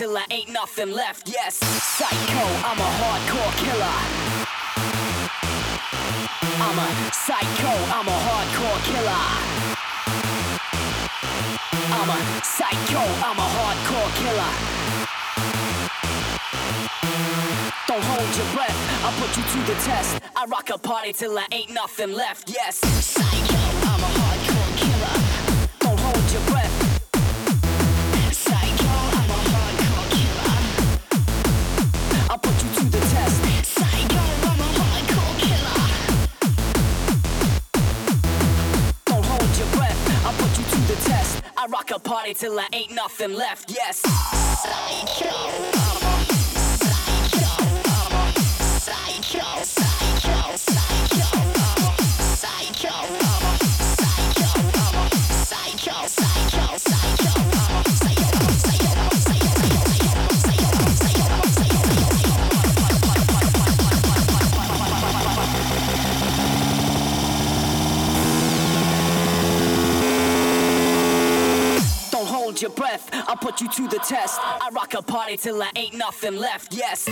nothing left. Yes, psycho, I'm a hardcore killer. I'm a psycho, I'm a hardcore killer. I'm a psycho, I'm a hardcore killer. Don't hold your breath, I'll put you to the test. I rock a party till I ain't nothing left. Yes, psycho, I'm a hardcore killer. Don't hold your breath. Party till I ain't nothing left. Yes. I'll put you to the test. I rock a party till I ain't nothing left. Yes.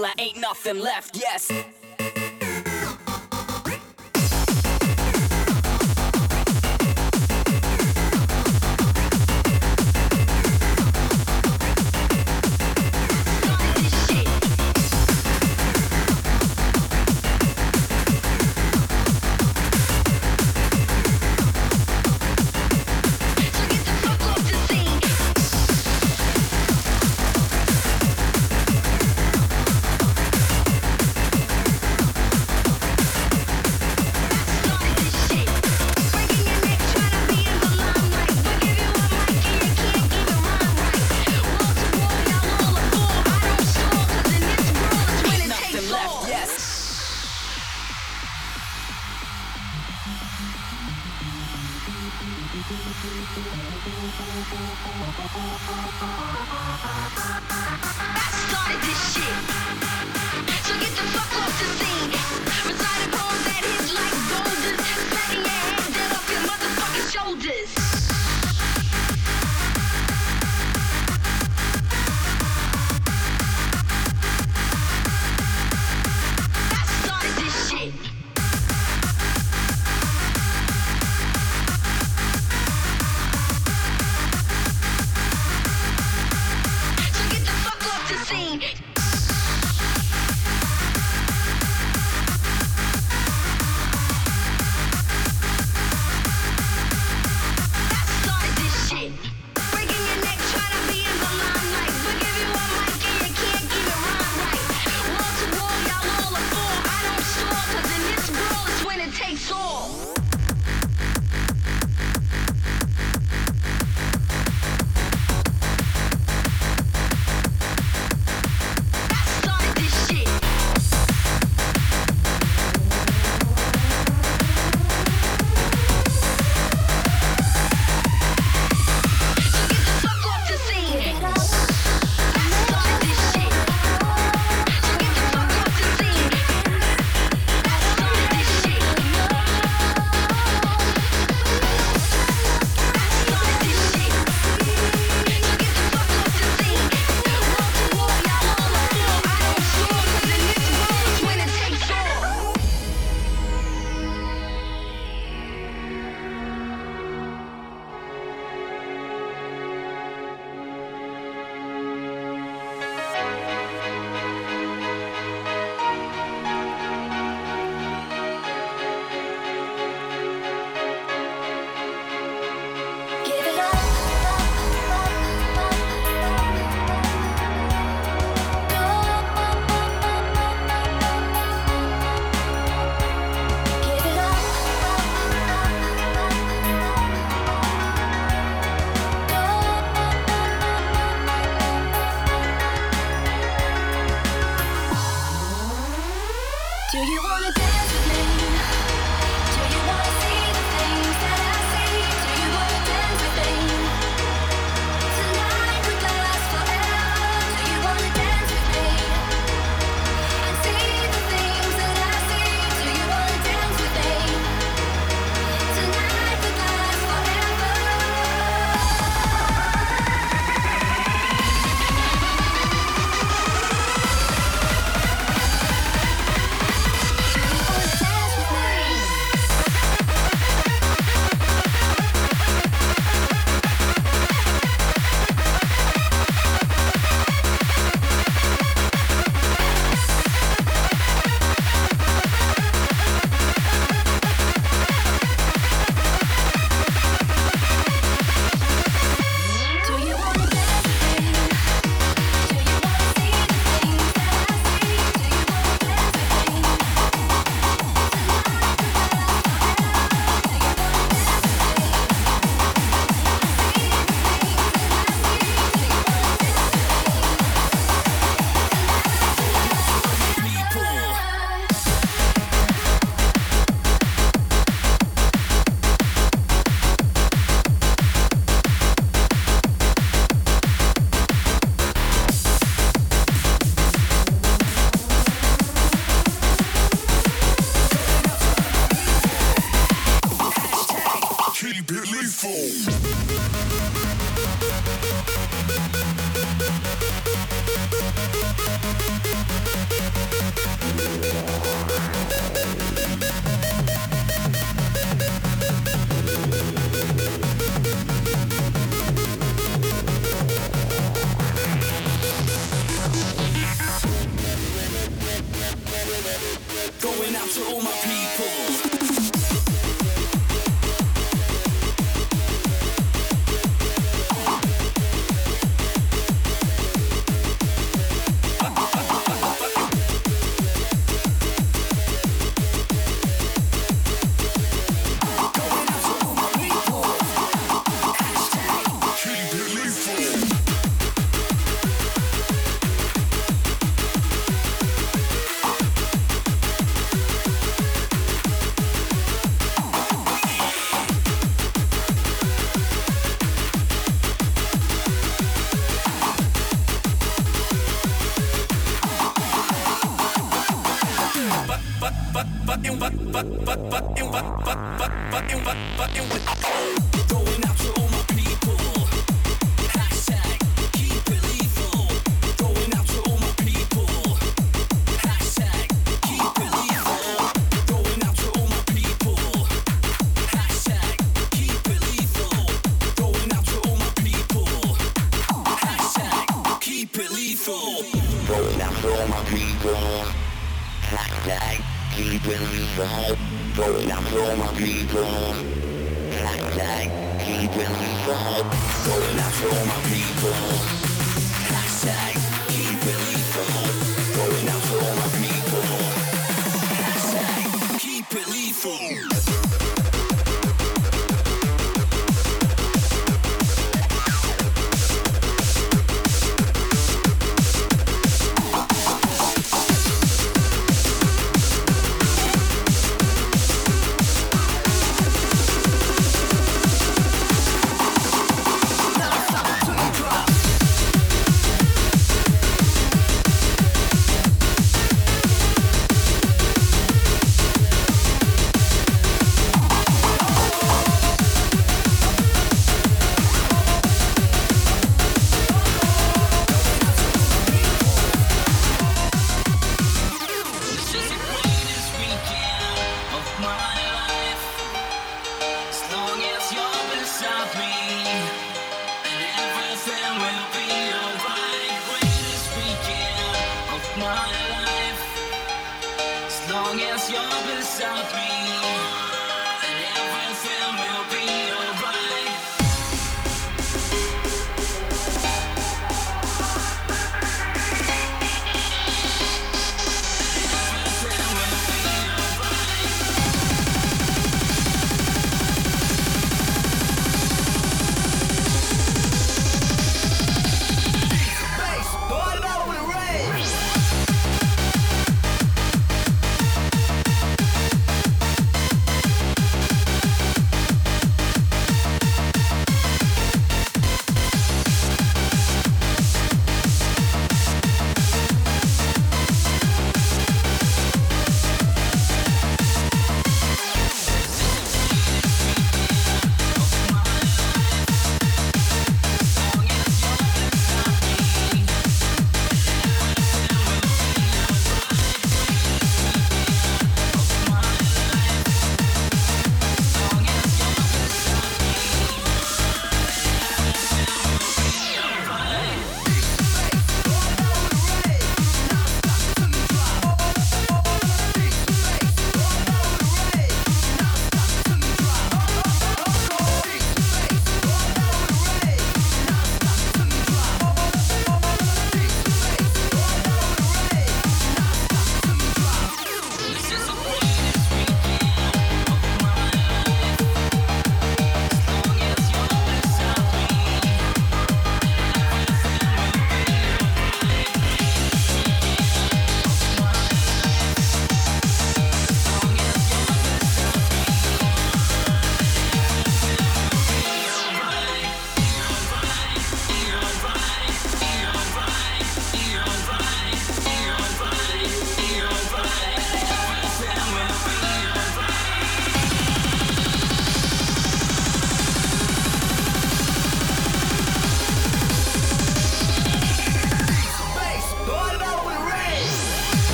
Till there ain't nothing left. Yes.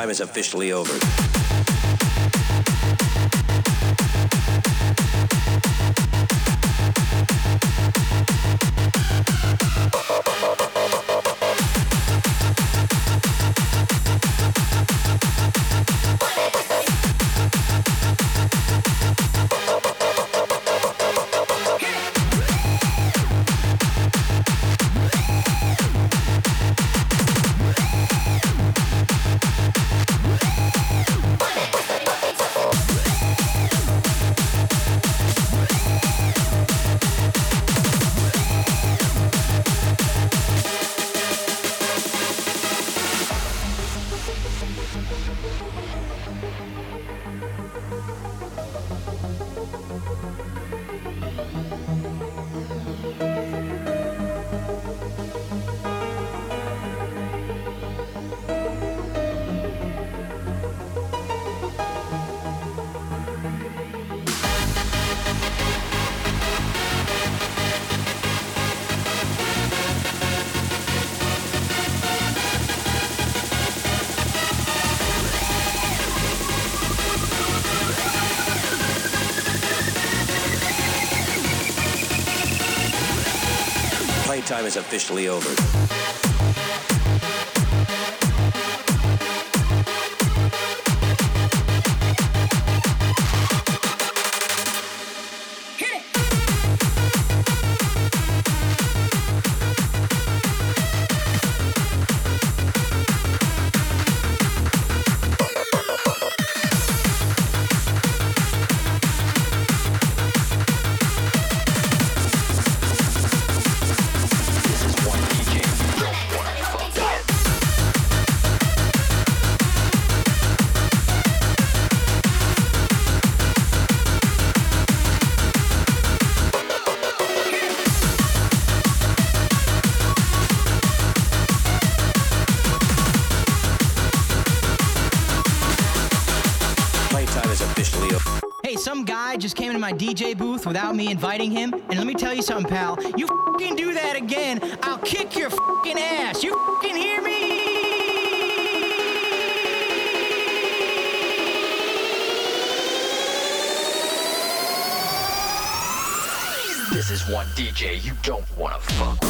time is officially over. time is officially over. my DJ booth without me inviting him. And let me tell you something, pal. You can do that again, I'll kick your ass. You can hear me? This is one DJ you don't wanna fuck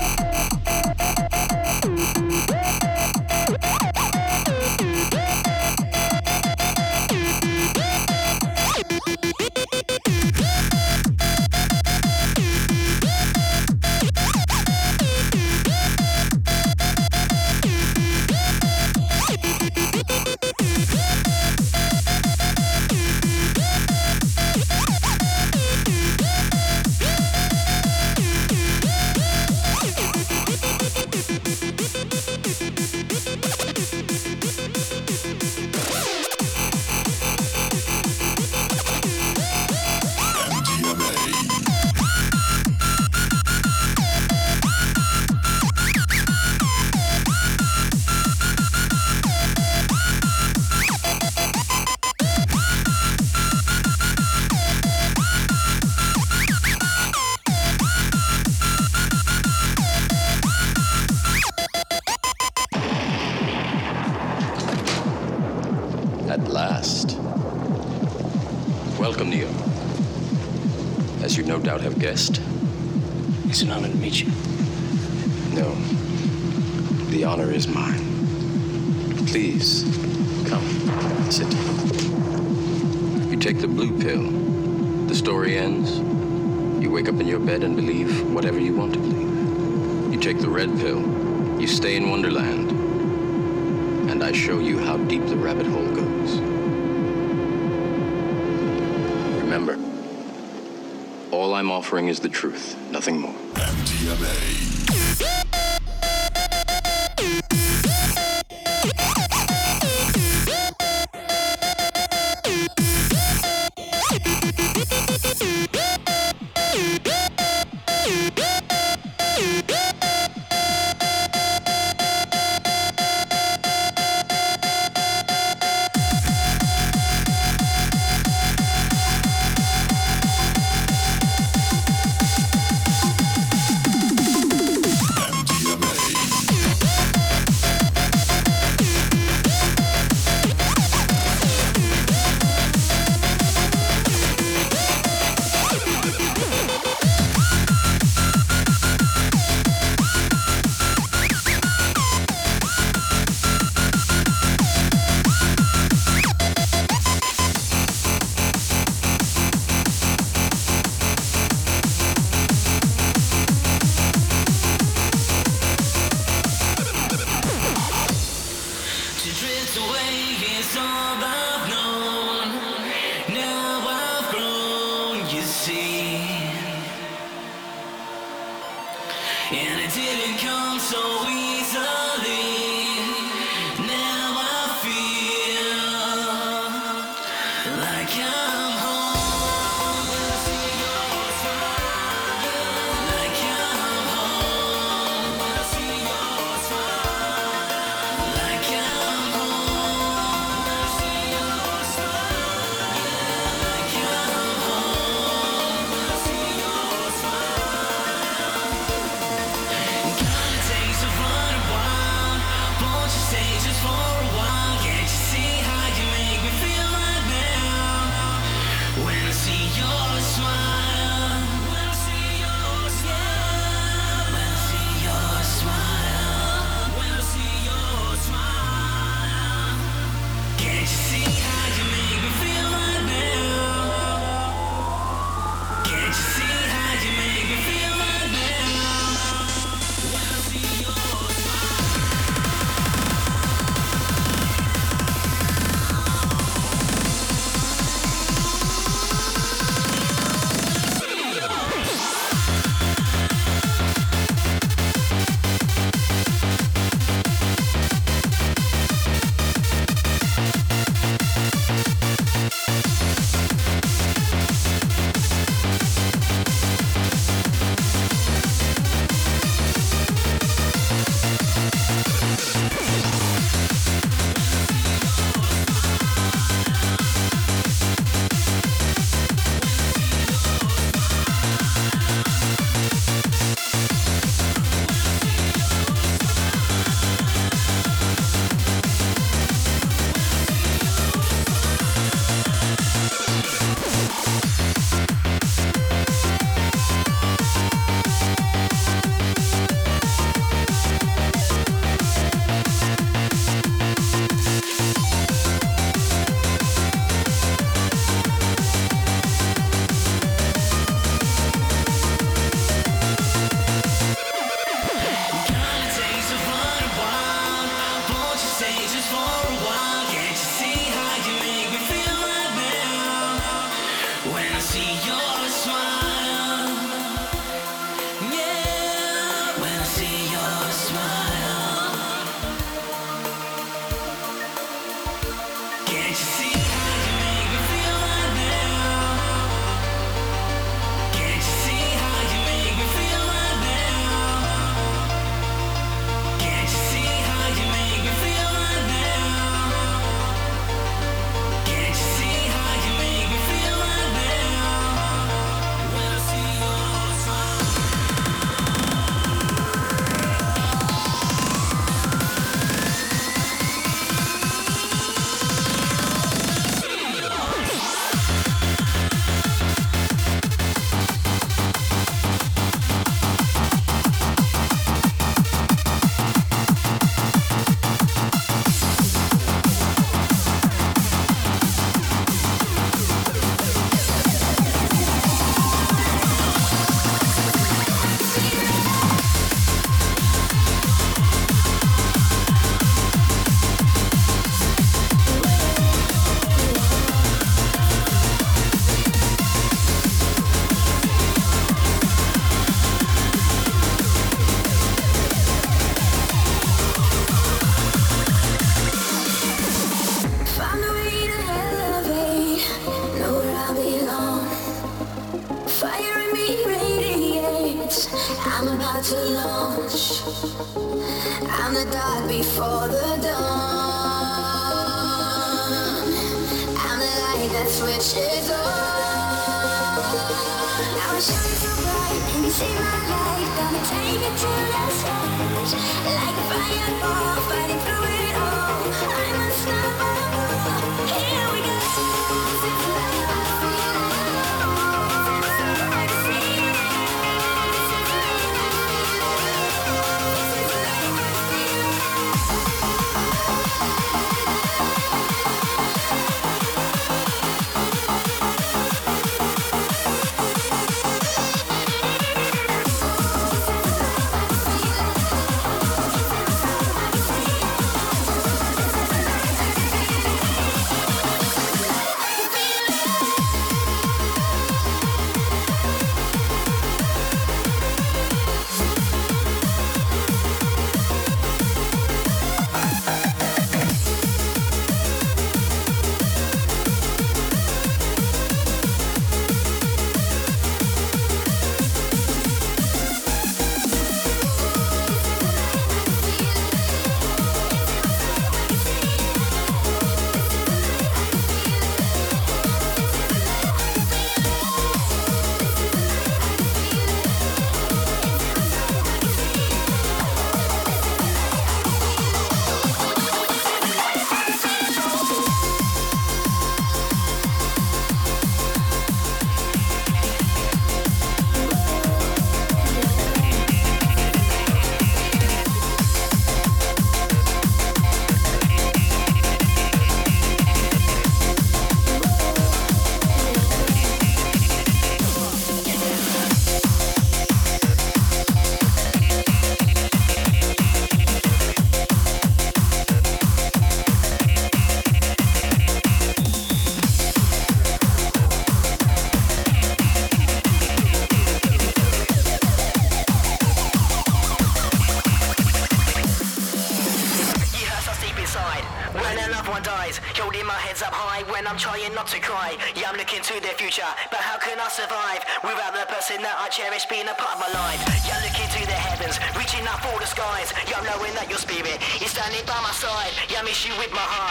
You with my heart.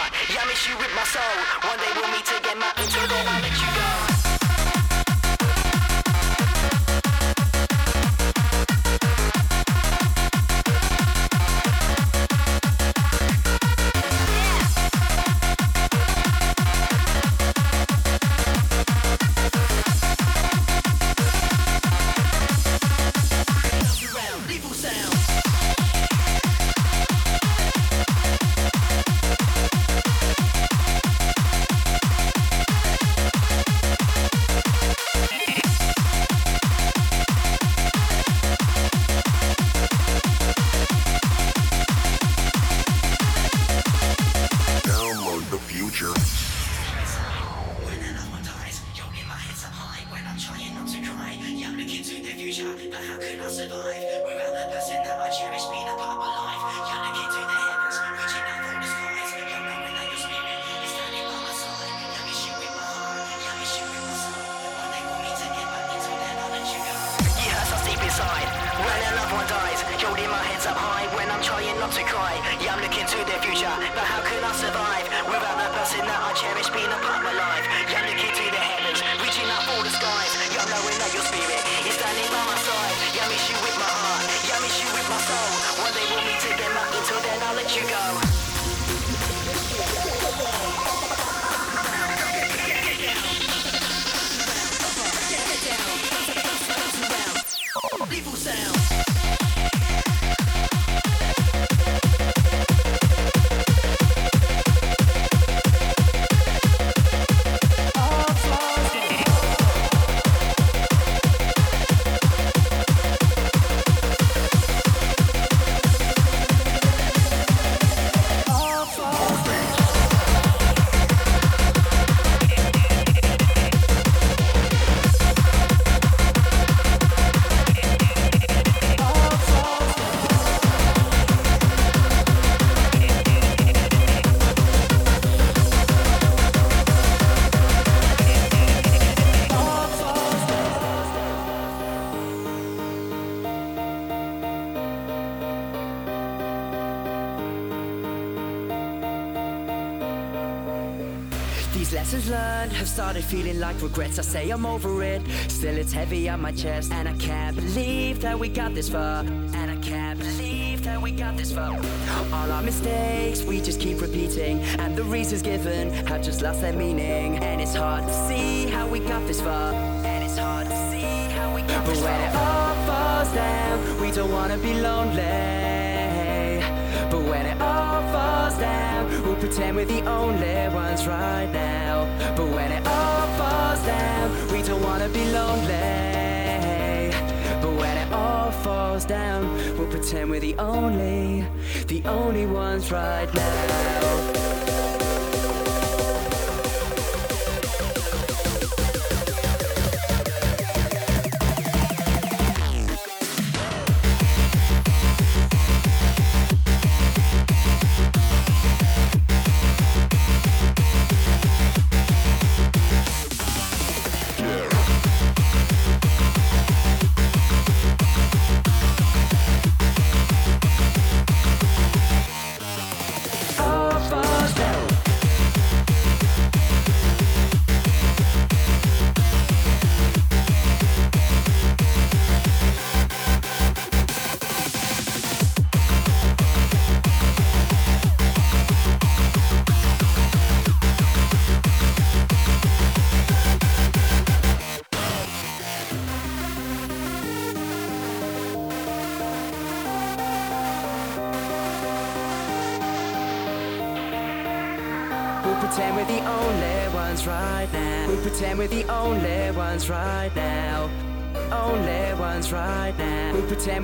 Regrets. I say I'm over it, still it's heavy on my chest. And I can't believe that we got this far. And I can't believe that we got this far. All our mistakes, we just keep repeating. And the reasons given have just lost their meaning. And it's hard to see how we got this far. And it's hard to see how we got this far. But when it all falls down, we don't wanna be lonely. But when it all falls down, we'll pretend we're the only ones right now. But when it all we don't wanna be lonely. But when it all falls down, we'll pretend we're the only, the only ones right now.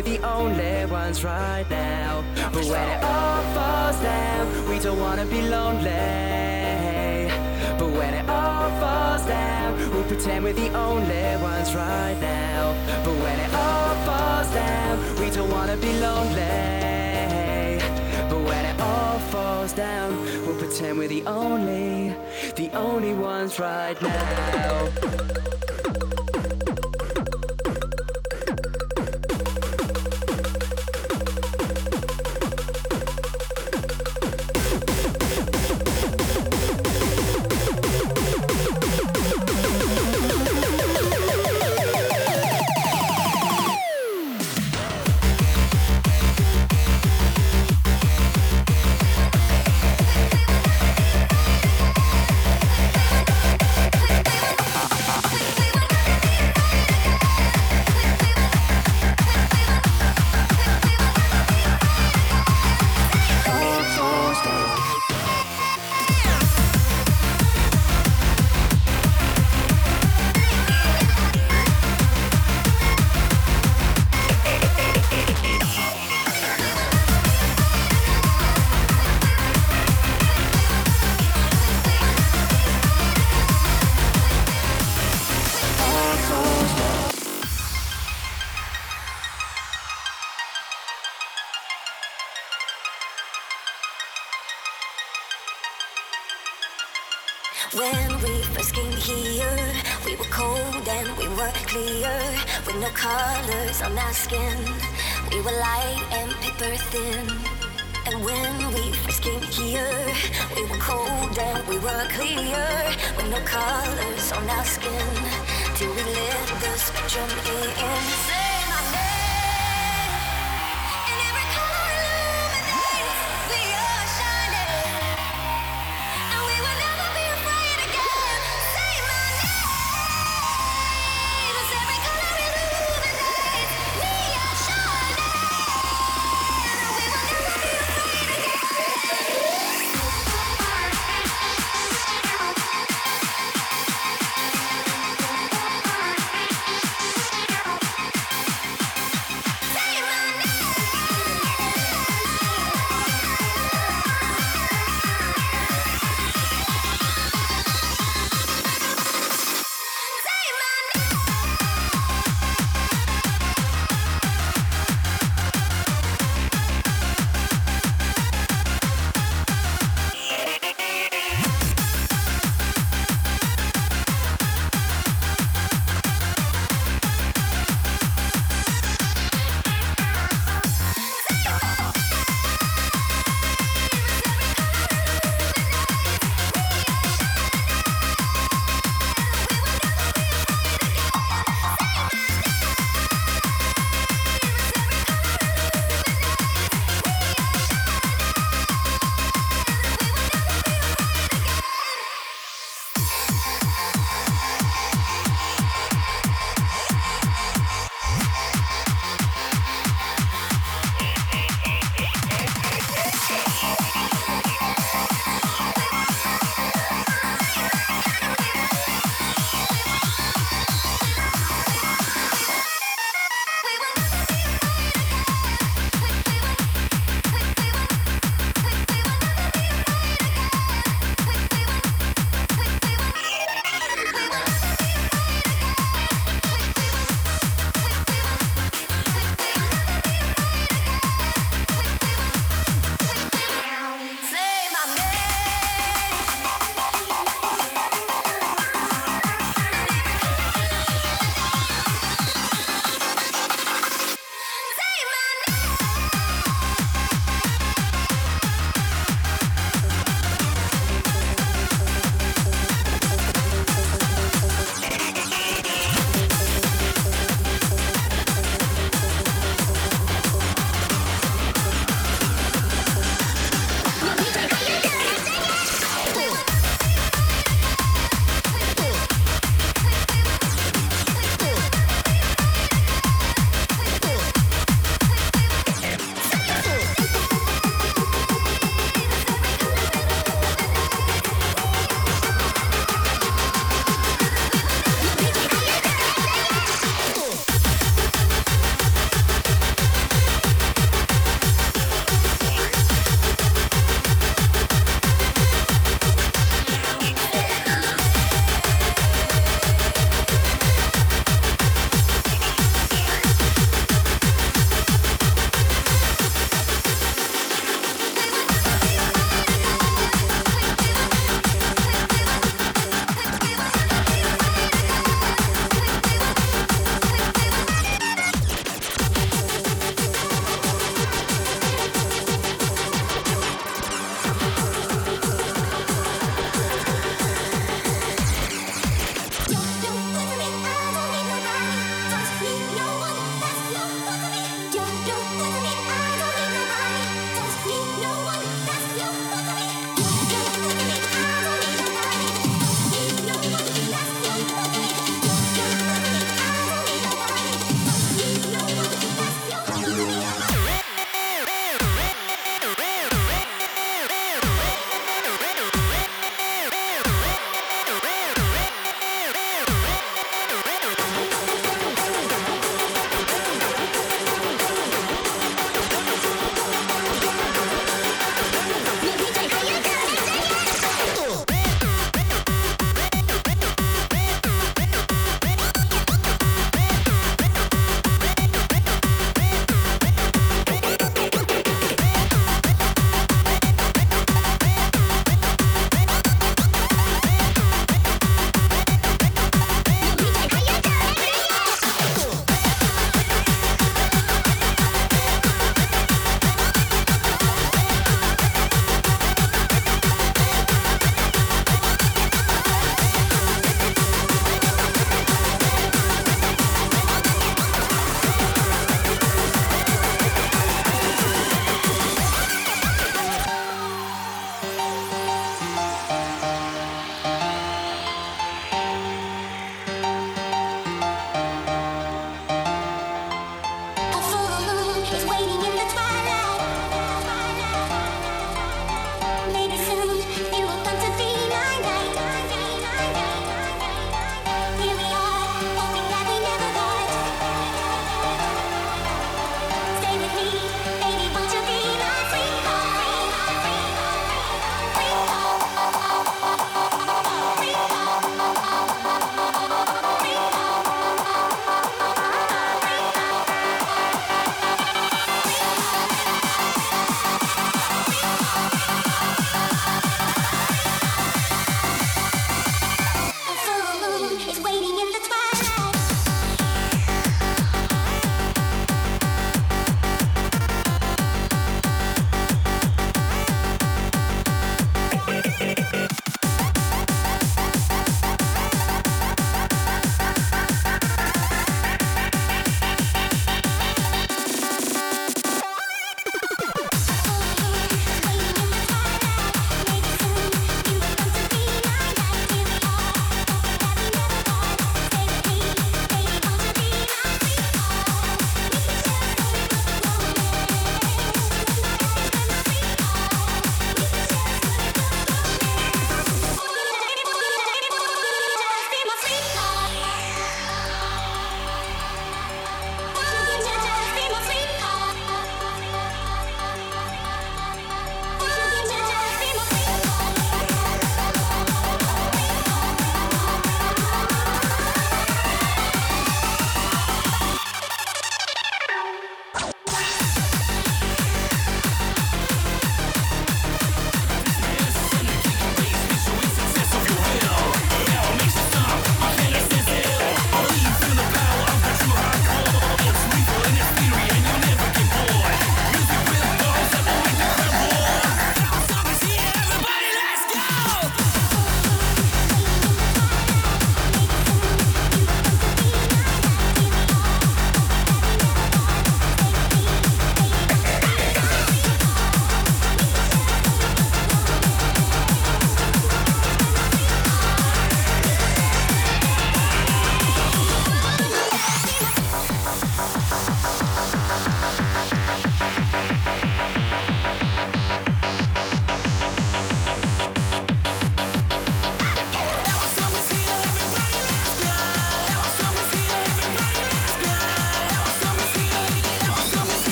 We're the only ones right now. But when it all falls down, we don't wanna be lonely. But when it all falls down, we pretend we're the only ones right now. But when it all falls down, we don't wanna be lonely. But when it all falls down, we'll pretend we're the only, the only ones right now. clear, with no colors on our skin. We were light and paper thin. And when we first came here, we were cold and we were clear, with no colors on our skin. Till we lit the spectrum in.